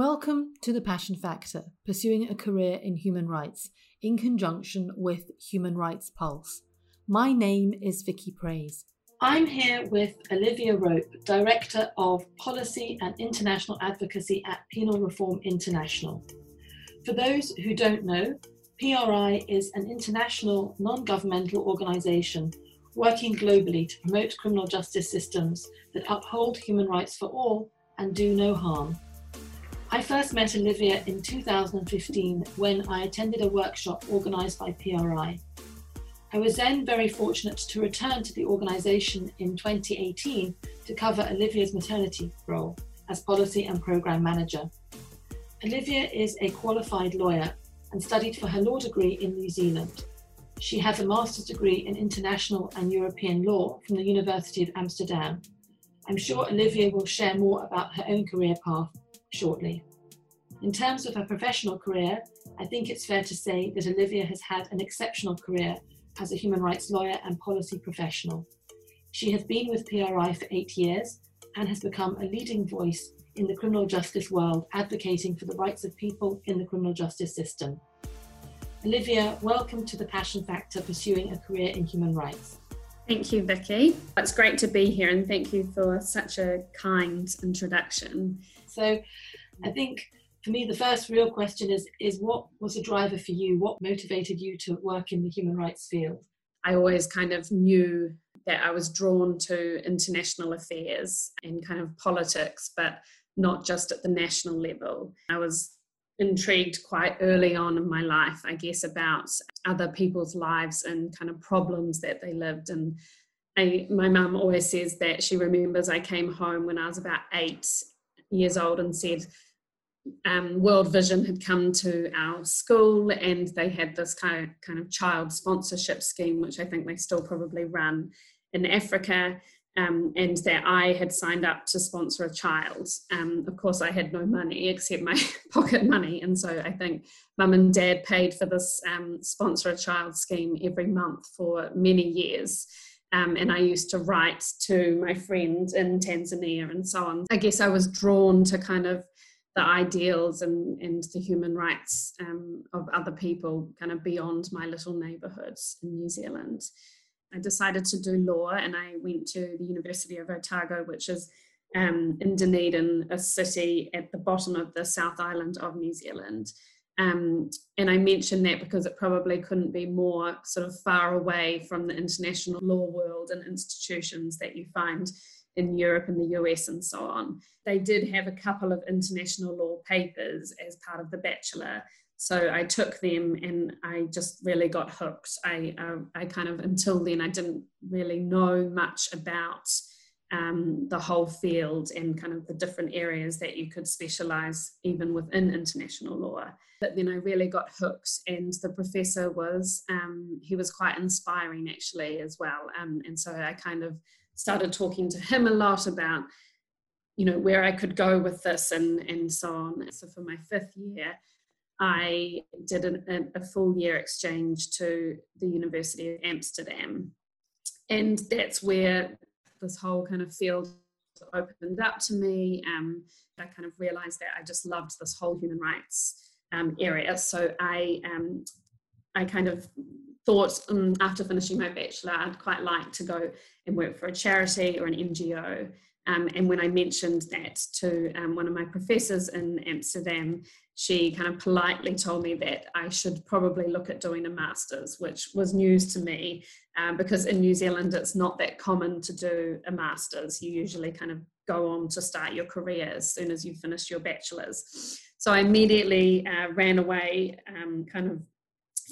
Welcome to the Passion Factor, pursuing a career in human rights in conjunction with Human Rights Pulse. My name is Vicky Praise. I'm here with Olivia Rope, Director of Policy and International Advocacy at Penal Reform International. For those who don't know, PRI is an international non governmental organisation working globally to promote criminal justice systems that uphold human rights for all and do no harm. I first met Olivia in 2015 when I attended a workshop organised by PRI. I was then very fortunate to return to the organisation in 2018 to cover Olivia's maternity role as policy and programme manager. Olivia is a qualified lawyer and studied for her law degree in New Zealand. She has a master's degree in international and European law from the University of Amsterdam. I'm sure Olivia will share more about her own career path shortly. In terms of her professional career, I think it's fair to say that Olivia has had an exceptional career as a human rights lawyer and policy professional. She has been with PRI for eight years and has become a leading voice in the criminal justice world, advocating for the rights of people in the criminal justice system. Olivia, welcome to the Passion Factor Pursuing a Career in Human Rights. Thank you, Vicky. It's great to be here and thank you for such a kind introduction. So, I think for me, the first real question is is what was the driver for you? What motivated you to work in the human rights field? I always kind of knew that I was drawn to international affairs and kind of politics, but not just at the national level. I was intrigued quite early on in my life, I guess, about other people's lives and kind of problems that they lived. And I, my mum always says that she remembers I came home when I was about eight years old and said, um, World Vision had come to our school and they had this kind of, kind of child sponsorship scheme, which I think they still probably run in Africa. Um, and that I had signed up to sponsor a child. Um, of course, I had no money except my pocket money, and so I think mum and dad paid for this um, sponsor a child scheme every month for many years. Um, and I used to write to my friend in Tanzania and so on. I guess I was drawn to kind of the ideals and, and the human rights um, of other people kind of beyond my little neighborhoods in New Zealand. I decided to do law and I went to the University of Otago, which is um, in Dunedin, a city at the bottom of the South Island of New Zealand. Um, and I mention that because it probably couldn't be more sort of far away from the international law world and institutions that you find in Europe and the US and so on. They did have a couple of international law papers as part of the bachelor. So I took them and I just really got hooked. I, uh, I kind of, until then, I didn't really know much about um, the whole field and kind of the different areas that you could specialize even within international law. But then I really got hooked, and the professor was, um, he was quite inspiring actually as well. Um, and so I kind of started talking to him a lot about you know where I could go with this and and so on. So for my fifth year, I did a full year exchange to the University of Amsterdam, and that's where this whole kind of field opened up to me. Um, I kind of realized that I just loved this whole human rights um, area. So I um, I kind of thought um, after finishing my bachelor, I'd quite like to go and work for a charity or an NGO. Um, and when I mentioned that to um, one of my professors in Amsterdam, she kind of politely told me that I should probably look at doing a master's, which was news to me um, because in New Zealand it's not that common to do a master's. You usually kind of go on to start your career as soon as you finish your bachelor's. So I immediately uh, ran away, um, kind of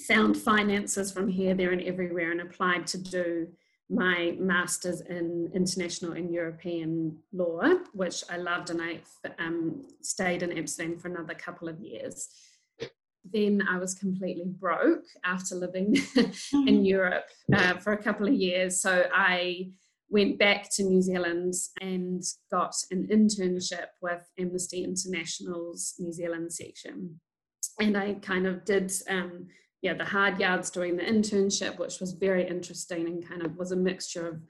found finances from here, there, and everywhere, and applied to do my master's in international and European law, which I loved, and I um, stayed in Amsterdam for another couple of years. Then I was completely broke after living in mm-hmm. Europe uh, for a couple of years. So I went back to New Zealand and got an internship with Amnesty International's New Zealand section. And I kind of did um, yeah, the hard yards doing the internship, which was very interesting and kind of was a mixture of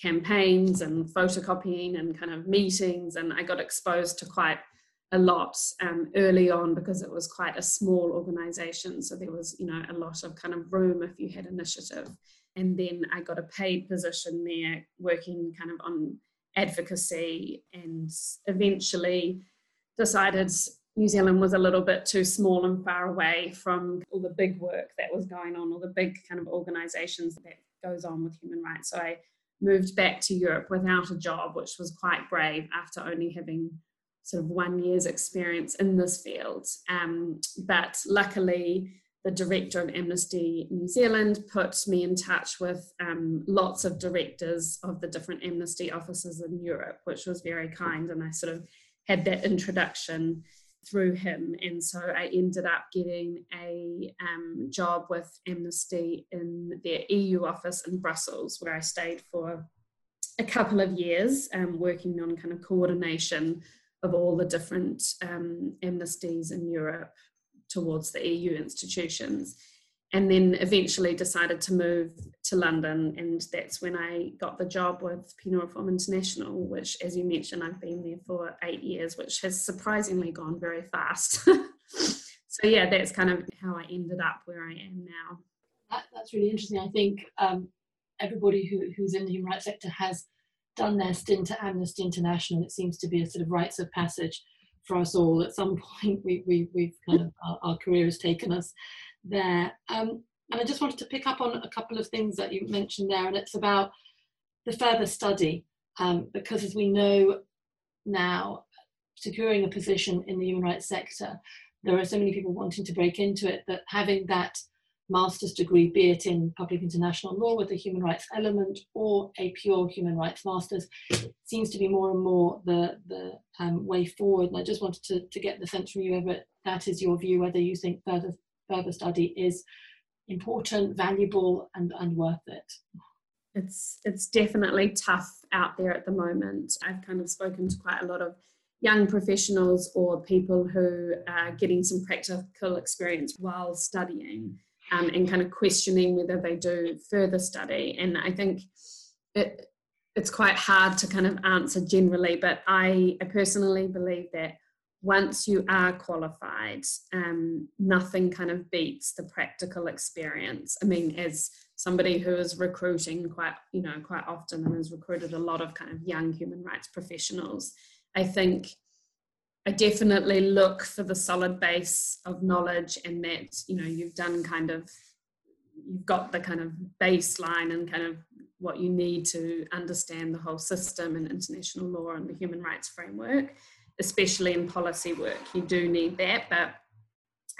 campaigns and photocopying and kind of meetings. And I got exposed to quite a lot um, early on because it was quite a small organization. So there was, you know, a lot of kind of room if you had initiative. And then I got a paid position there working kind of on advocacy and eventually decided New Zealand was a little bit too small and far away from all the big work that was going on, all the big kind of organizations that goes on with human rights. So I moved back to Europe without a job, which was quite brave after only having sort of one year's experience in this field. Um, but luckily, the director of Amnesty New Zealand put me in touch with um, lots of directors of the different Amnesty offices in Europe, which was very kind. And I sort of had that introduction through him. And so I ended up getting a um, job with Amnesty in their EU office in Brussels, where I stayed for a couple of years um, working on kind of coordination of all the different um, amnesties in Europe towards the EU institutions. And then eventually decided to move to London, and that's when I got the job with Penal Reform International, which, as you mentioned, I've been there for eight years, which has surprisingly gone very fast. so, yeah, that's kind of how I ended up where I am now. That, that's really interesting. I think um, everybody who, who's in the human rights sector has done their stint at Amnesty International. It seems to be a sort of rites of passage for us all. At some point, we, we, we've kind of, our, our career has taken us there. Um, and I just wanted to pick up on a couple of things that you mentioned there, and it's about the further study, um, because as we know now, securing a position in the human rights sector, there are so many people wanting to break into it that having that master's degree, be it in public international law with a human rights element or a pure human rights master's, seems to be more and more the, the um, way forward. And I just wanted to, to get the sense from you whether that is your view, whether you think further, further study is important, valuable, and, and worth it. It's, it's definitely tough out there at the moment. I've kind of spoken to quite a lot of young professionals or people who are getting some practical experience while studying um, and kind of questioning whether they do further study. And I think it, it's quite hard to kind of answer generally, but I, I personally believe that once you are qualified, um, nothing kind of beats the practical experience. I mean, as somebody who is recruiting quite, you know, quite often and has recruited a lot of kind of young human rights professionals, I think I definitely look for the solid base of knowledge and that, you know, you've done kind of, you've got the kind of baseline and kind of what you need to understand the whole system and international law and the human rights framework, especially in policy work. You do need that. But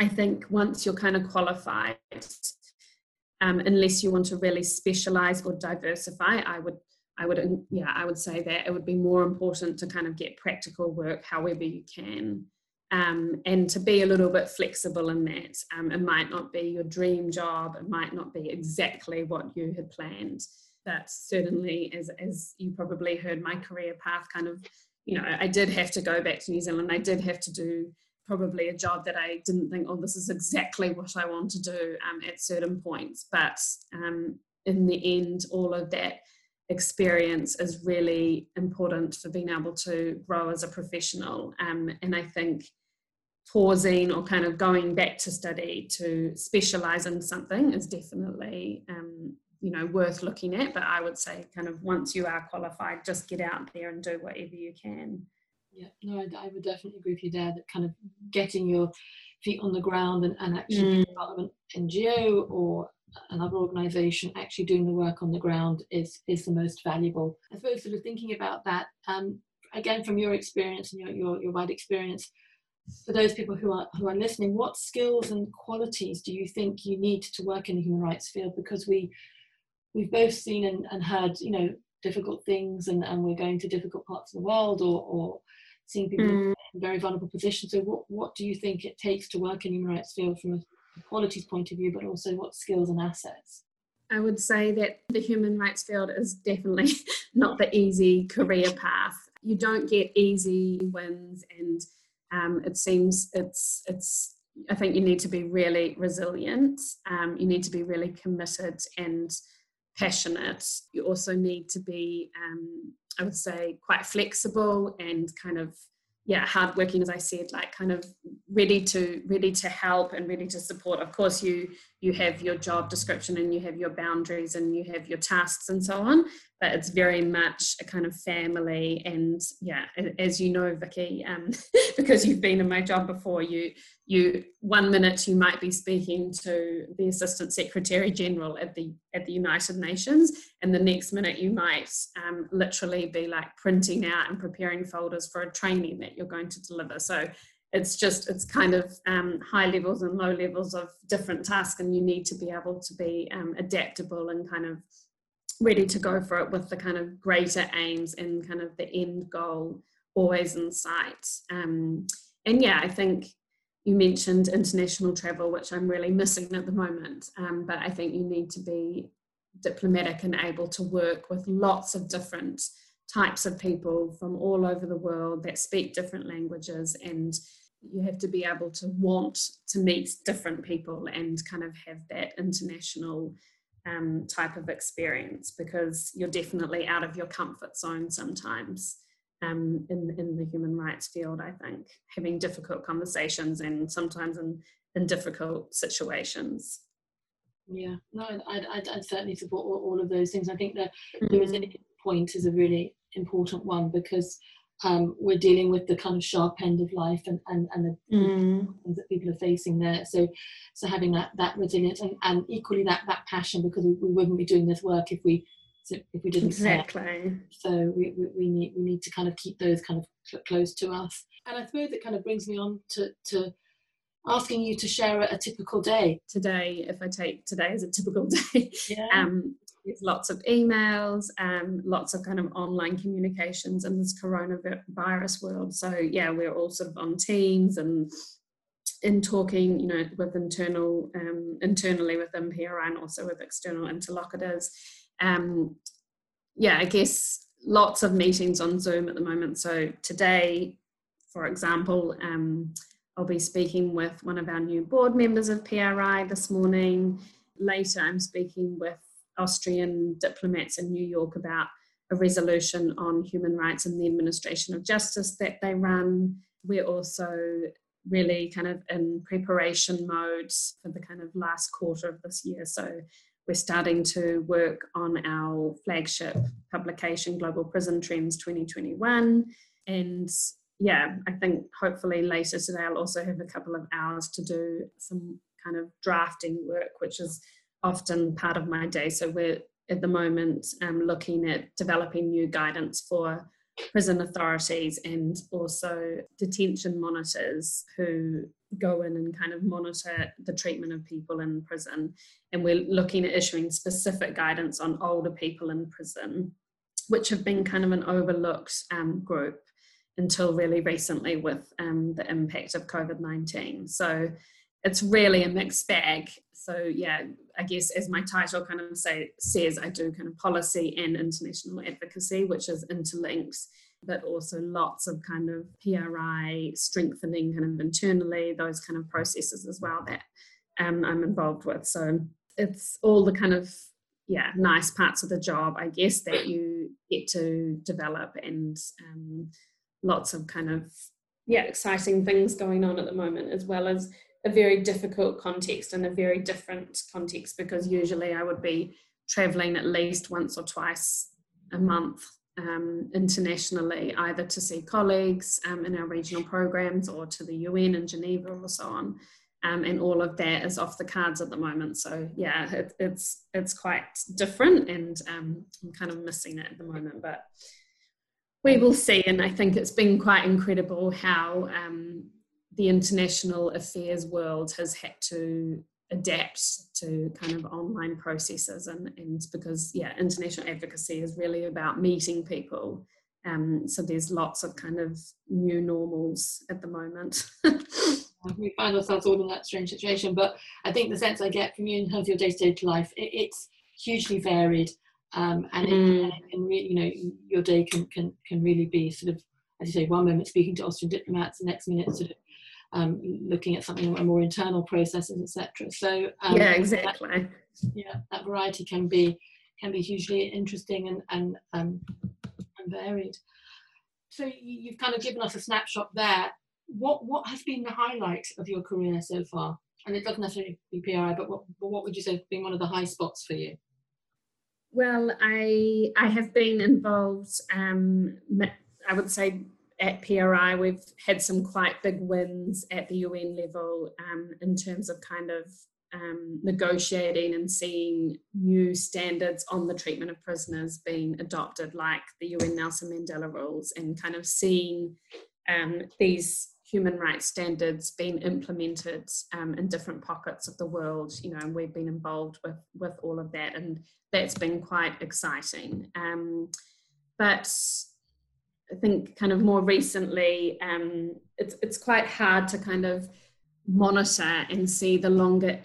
I think once you're kind of qualified, um, unless you want to really specialize or diversify, I would I would, yeah, I would say that it would be more important to kind of get practical work however you can. Um, and to be a little bit flexible in that. Um, it might not be your dream job, it might not be exactly what you had planned, but certainly, as, as you probably heard, my career path kind of, you know, I did have to go back to New Zealand, I did have to do probably a job that I didn't think, oh, this is exactly what I want to do um, at certain points, but um, in the end, all of that experience is really important for being able to grow as a professional. Um, and I think pausing or kind of going back to study to specialize in something is definitely um, you know worth looking at but i would say kind of once you are qualified just get out there and do whatever you can. Yeah no i, I would definitely agree with you there that kind of getting your feet on the ground and, and actually mm. part of an ngo or another organization actually doing the work on the ground is is the most valuable. I suppose sort of thinking about that um, again from your experience and your, your, your wide experience for those people who are who are listening what skills and qualities do you think you need to work in the human rights field? Because we we've both seen and, and heard you know difficult things and, and we're going to difficult parts of the world or, or seeing people mm. in very vulnerable positions so what, what do you think it takes to work in human rights field from a qualities point of view, but also what skills and assets? I would say that the human rights field is definitely not the easy career path. You don't get easy wins, and um, it seems it's it's. I think you need to be really resilient. Um, you need to be really committed and passionate. You also need to be, um, I would say, quite flexible and kind of yeah hardworking as i said like kind of ready to ready to help and ready to support of course you you have your job description and you have your boundaries and you have your tasks and so on but it's very much a kind of family. And yeah as you know vicky um, because you've been in my job before you you one minute you might be speaking to the assistant secretary general at the at the united nations and the next minute you might um, literally be like printing out and preparing folders for a training that you're going to deliver. So it's just it's kind of um, high levels and low levels of different tasks and you need to be able to be um, adaptable and kind of ready to go for it with the kind of greater aims and kind of the end goal always in sight. Um, and yeah i think you mentioned international travel which i'm really missing at the moment um, but i think you need to be diplomatic and able to work with lots of different types of people from all over the world that speak different languages and you have to be able to want to meet different people and kind of have that international um, type of experience because you're definitely out of your comfort zone sometimes um, in, in the human rights field, I think, having difficult conversations and sometimes in, in difficult situations. Yeah, no, I'd, I'd, I'd certainly support all, all, of those things. I think that mm-hmm. the resilient point is a really important one because um, we're dealing with the kind of sharp end of life and, and, and the mm. things that people are facing there. So, so having that, that resilience and, and equally that, that passion because we, wouldn't be doing this work if we, if we didn't exactly. Care. So we, we, we, need, we need to kind of keep those kind of close to us. And I suppose it kind of brings me on to, to asking you to share a, a typical day. Today, if I take today as a typical day, yeah. um, lots of emails, um, lots of kind of online communications in this coronavirus world. So yeah, we're all sort of on Teams and in talking, you know, with internal um, internally with MPRI and also with external interlocutors. Um, yeah, I guess lots of meetings on Zoom at the moment. So today, for example, um, I'll be speaking with one of our new board members of PRI this morning. Later, I'm speaking with Austrian diplomats in New York about a resolution on human rights and the administration of justice that they run. We're also really kind of in preparation mode for the kind of last quarter of this year. So we're starting to work on our flagship publication, Global Prison Trends 2021. And yeah, I think hopefully later today I'll also have a couple of hours to do some kind of drafting work, which is often part of my day. So we're at the moment um, looking at developing new guidance for prison authorities and also detention monitors who go in and kind of monitor the treatment of people in prison. And we're looking at issuing specific guidance on older people in prison, which have been kind of an overlooked um, group until really recently with um, the impact of COVID 19. So it's really a mixed bag. So yeah, I guess as my title kind of say says, I do kind of policy and international advocacy, which is interlinked, but also lots of kind of PRI strengthening kind of internally, those kind of processes as well that um, I'm involved with. So it's all the kind of yeah nice parts of the job, I guess, that you get to develop and um, lots of kind of yeah exciting things going on at the moment as well as a very difficult context and a very different context because usually I would be traveling at least once or twice a month um, internationally, either to see colleagues um, in our regional programs or to the UN in Geneva or so on. Um, and all of that is off the cards at the moment. So yeah, it, it's it's quite different, and um, I'm kind of missing it at the moment. But we will see. And I think it's been quite incredible how um, the international affairs world has had to adapt to kind of online processes and, and because yeah international advocacy is really about meeting people um, so there's lots of kind of new normals at the moment we find ourselves all in that strange situation but i think the sense i get from you in terms of your day-to-day life it, it's hugely varied um, and, mm. it, and re- you know your day can, can can really be sort of as you say one moment speaking to austrian diplomats the next minute sort of um, looking at something more internal processes, etc. So um, yeah, exactly. That, yeah, that variety can be can be hugely interesting and and um, and varied. So you've kind of given us a snapshot there. What what has been the highlight of your career so far? And it doesn't necessarily be PRI, but what, what would you say has been one of the high spots for you? Well, I I have been involved. Um, I would say at PRI we've had some quite big wins at the UN level um, in terms of kind of um, negotiating and seeing new standards on the treatment of prisoners being adopted, like the UN Nelson Mandela rules, and kind of seeing um, these human rights standards being implemented um, in different pockets of the world. You know, and we've been involved with with all of that, and that's been quite exciting. Um, but I think, kind of more recently, um, it's it's quite hard to kind of monitor and see the longer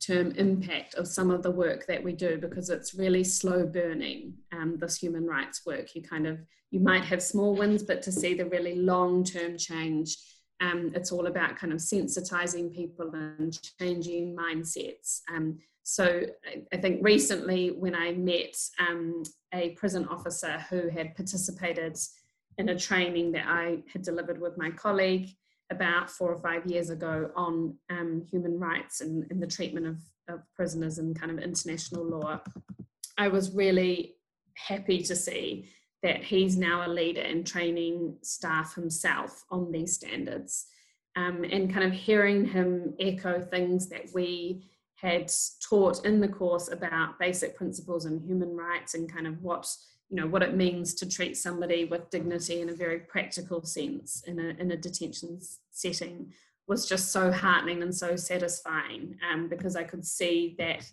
term impact of some of the work that we do because it's really slow burning um, this human rights work. You kind of you might have small wins but to see the really long term change um, it's all about kind of sensitizing people and changing mindsets. Um, so I, I, think recently when i met um, a prison officer who had participated in a training that i had delivered with my colleague about four or five years ago on um, human rights and, and the treatment of, of prisoners and kind of international law, I was really happy to see that he's now a leader in training staff himself on these standards um, and kind of hearing him echo things that we had taught in the course about basic principles and human rights and kind of what you know what it means to treat somebody with dignity in a very practical sense in a, in a detention setting was just so heartening and so satisfying um, because I could see that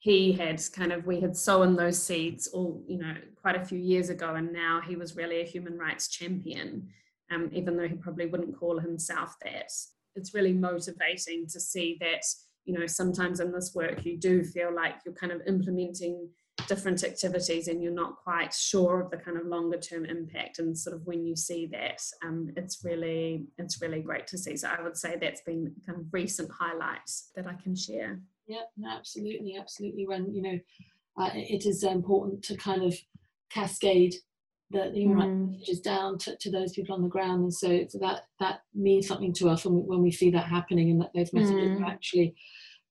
he had kind of we had sown those seeds all you know quite a few years ago and now he was really a human rights champion um, even though he probably wouldn't call himself that. It's really motivating to see that you know sometimes in this work you do feel like you're kind of implementing different activities and you're not quite sure of the kind of longer term impact. And sort of when you see that um, it's really it's really great to see. So i would say that's been kind of recent highlights that i can share. Yeah absolutely absolutely. When you know uh, it is important to kind of cascade the, the human mm. messages down to, to those people on the ground and so, so that that means something to us when we, when we see that happening and that those messages mm. are actually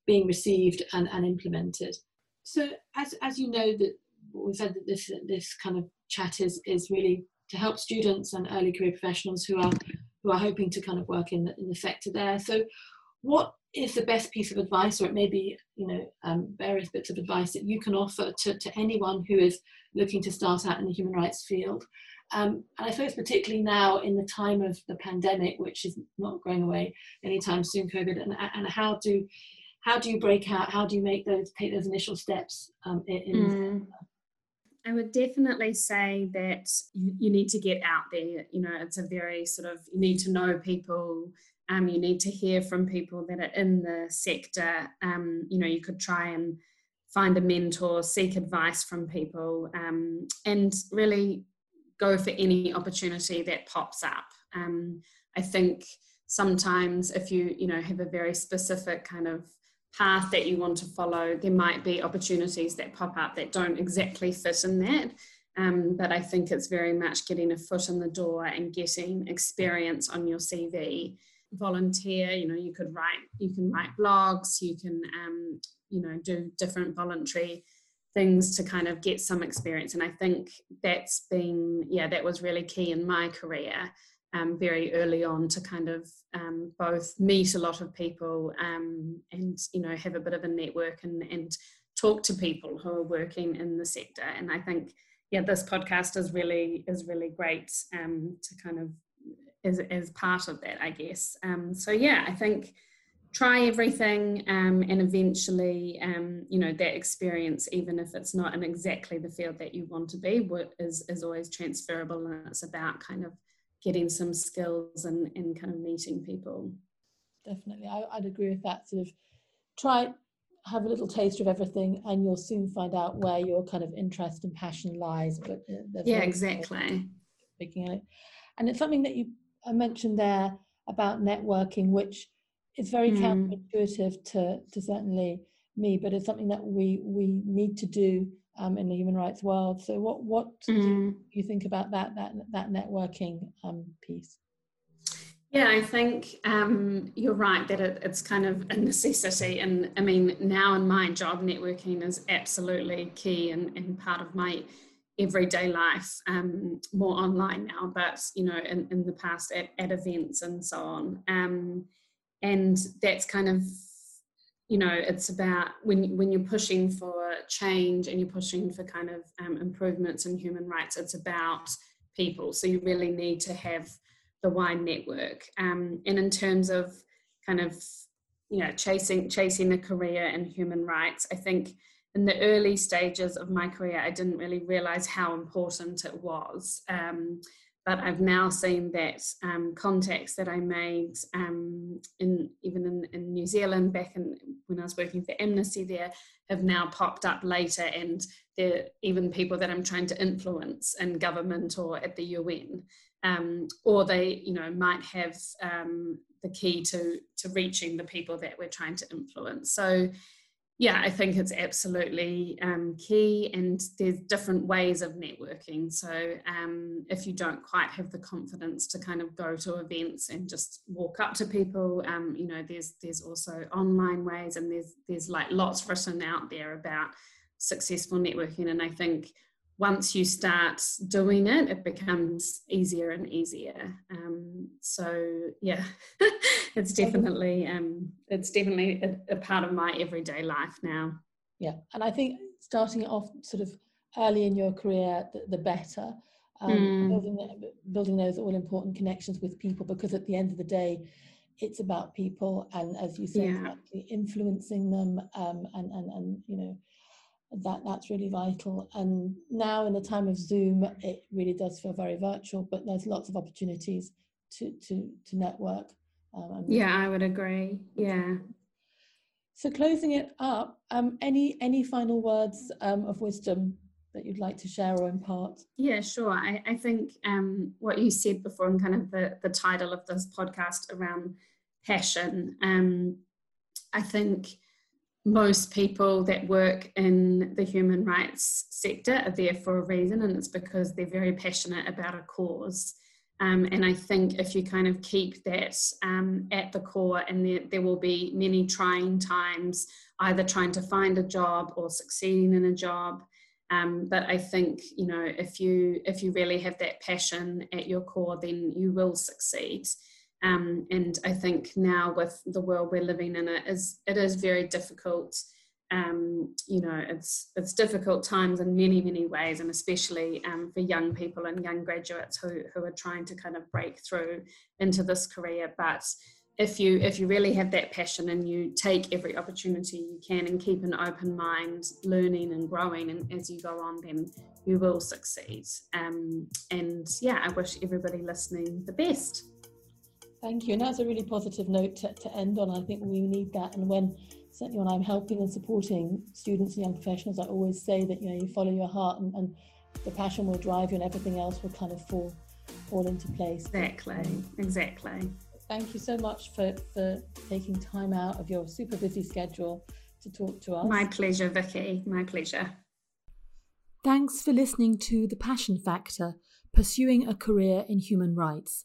being received and, and implemented so as as you know that we said that this this kind of chat is is really to help students and early career professionals who are who are hoping to kind of work in the, in the sector there. So what is the best piece of advice, or it may be you know um, various bits of advice that you can offer to, to anyone who is looking to start out in the human rights field? Um, and I suppose particularly now in the time of the pandemic, which is not going away anytime soon, COVID, and, and how do how do you break out? How do you make those take those initial steps um, in? Mm. I would definitely say that you, you need to get out there. You know, it's a very sort of you need to know people. Um, you need to hear from people that are in the sector. Um, you know, you could try and find a mentor, seek advice from people, um, and really go for any opportunity that pops up. Um, I think sometimes if you you know have a very specific kind of path that you want to follow, there might be opportunities that pop up that don't exactly fit in that. Um, but I think it's very much getting a foot in the door and getting experience on your CV. Volunteer, you know, you could write, you can write blogs, you can, um, you know, do different voluntary things to kind of get some experience. And I think that's been, yeah, that was really key in my career um, very early on to kind of um, both meet a lot of people um, and you know have a bit of a network and, and talk to people who are working in the sector and i think yeah this podcast is really is really great um, to kind of as, as part of that i guess um, so yeah i think try everything um, and eventually um, you know that experience even if it's not in exactly the field that you want to be is, is always transferable and it's about kind of getting some skills and, and kind of meeting people. Definitely, I, would agree with that. Sort of try have a little taste of everything, and you'll soon find out where your kind of interest and passion lies. But uh, yeah, exactly. Picking it, and it's something that you mentioned there about networking, which is very mm. counterintuitive to to certainly me, but it's something that we we need to do um, in the human rights world. So, what what mm. do you think about that that that networking um, piece? Yeah, I think um, you're right that it, it's kind of a necessity. And I mean, now in my job, networking is absolutely key and, and part of my everyday life, um, more online now, but you know, in, in the past at, at events and so on. Um, and that's kind of, you know, it's about when when you're pushing for change and you're pushing for kind of um, improvements in human rights, it's about people. So you really need to have the wide network. Um, and in terms of kind of you know chasing chasing a career in human rights, I think in the early stages of my career, I didn't really realize how important it was. Um, but I've now seen that um, contacts that I made um, in even in, in, New Zealand back in when I was working for Amnesty there have now popped up later, and they're even people that I'm trying to influence in government or at the UN um, or they you know might have um, the key to to reaching the people that we're trying to influence so yeah i think it's absolutely um, key and there's different ways of networking. So um, if you don't quite have the confidence to kind of go to events and just walk up to people um, you know there's there's also online ways and there's there's like lots written out there about successful networking and i think once you start doing it, it becomes easier and easier. Um, so yeah, it's definitely um, it's definitely a, a, part of my everyday life now. Yeah, and I think starting off sort of early in your career, the, the better. Um, mm. building, building those all important connections with people because at the end of the day, it's about people and as you said, yeah. influencing them um, and, and, and you know that that's really vital. And now in the time of zoom it really does feel very virtual but there's lots of opportunities to to to network um, yeah i would agree. Yeah. So closing it up um any any final words um, of wisdom that you'd like to share or impart? Yeah sure. I, I think um what you said before and kind of the the title of this podcast around passion um i think most people that work in the human rights sector are there for a reason, and it's because they're very passionate about a cause. Um, and I think if you kind of keep that um, at the core, and there, there will be many trying times, either trying to find a job or succeeding in a job. Um, but I think you know if you if you really have that passion at your core, then you will succeed. Um, and I think now with the world we're living in, it is it is very difficult. Um, you know, it's it's difficult times in many many ways, and especially um, for young people and young graduates who who are trying to kind of break through into this career. But if you if you really have that passion and you take every opportunity you can and keep an open mind, learning and growing, and as you go on, then you will succeed. Um, and yeah, I wish everybody listening the best. Thank you. And that's a really positive note to, to end on. I think we need that. And when certainly when I'm helping and supporting students and young professionals, I always say that you know you follow your heart and, and the passion will drive you and everything else will kind of fall fall into place. Exactly. Um, exactly. Thank you so much for, for taking time out of your super busy schedule to talk to us. My pleasure, Vicky. My pleasure. Thanks for listening to The Passion Factor Pursuing a Career in Human Rights.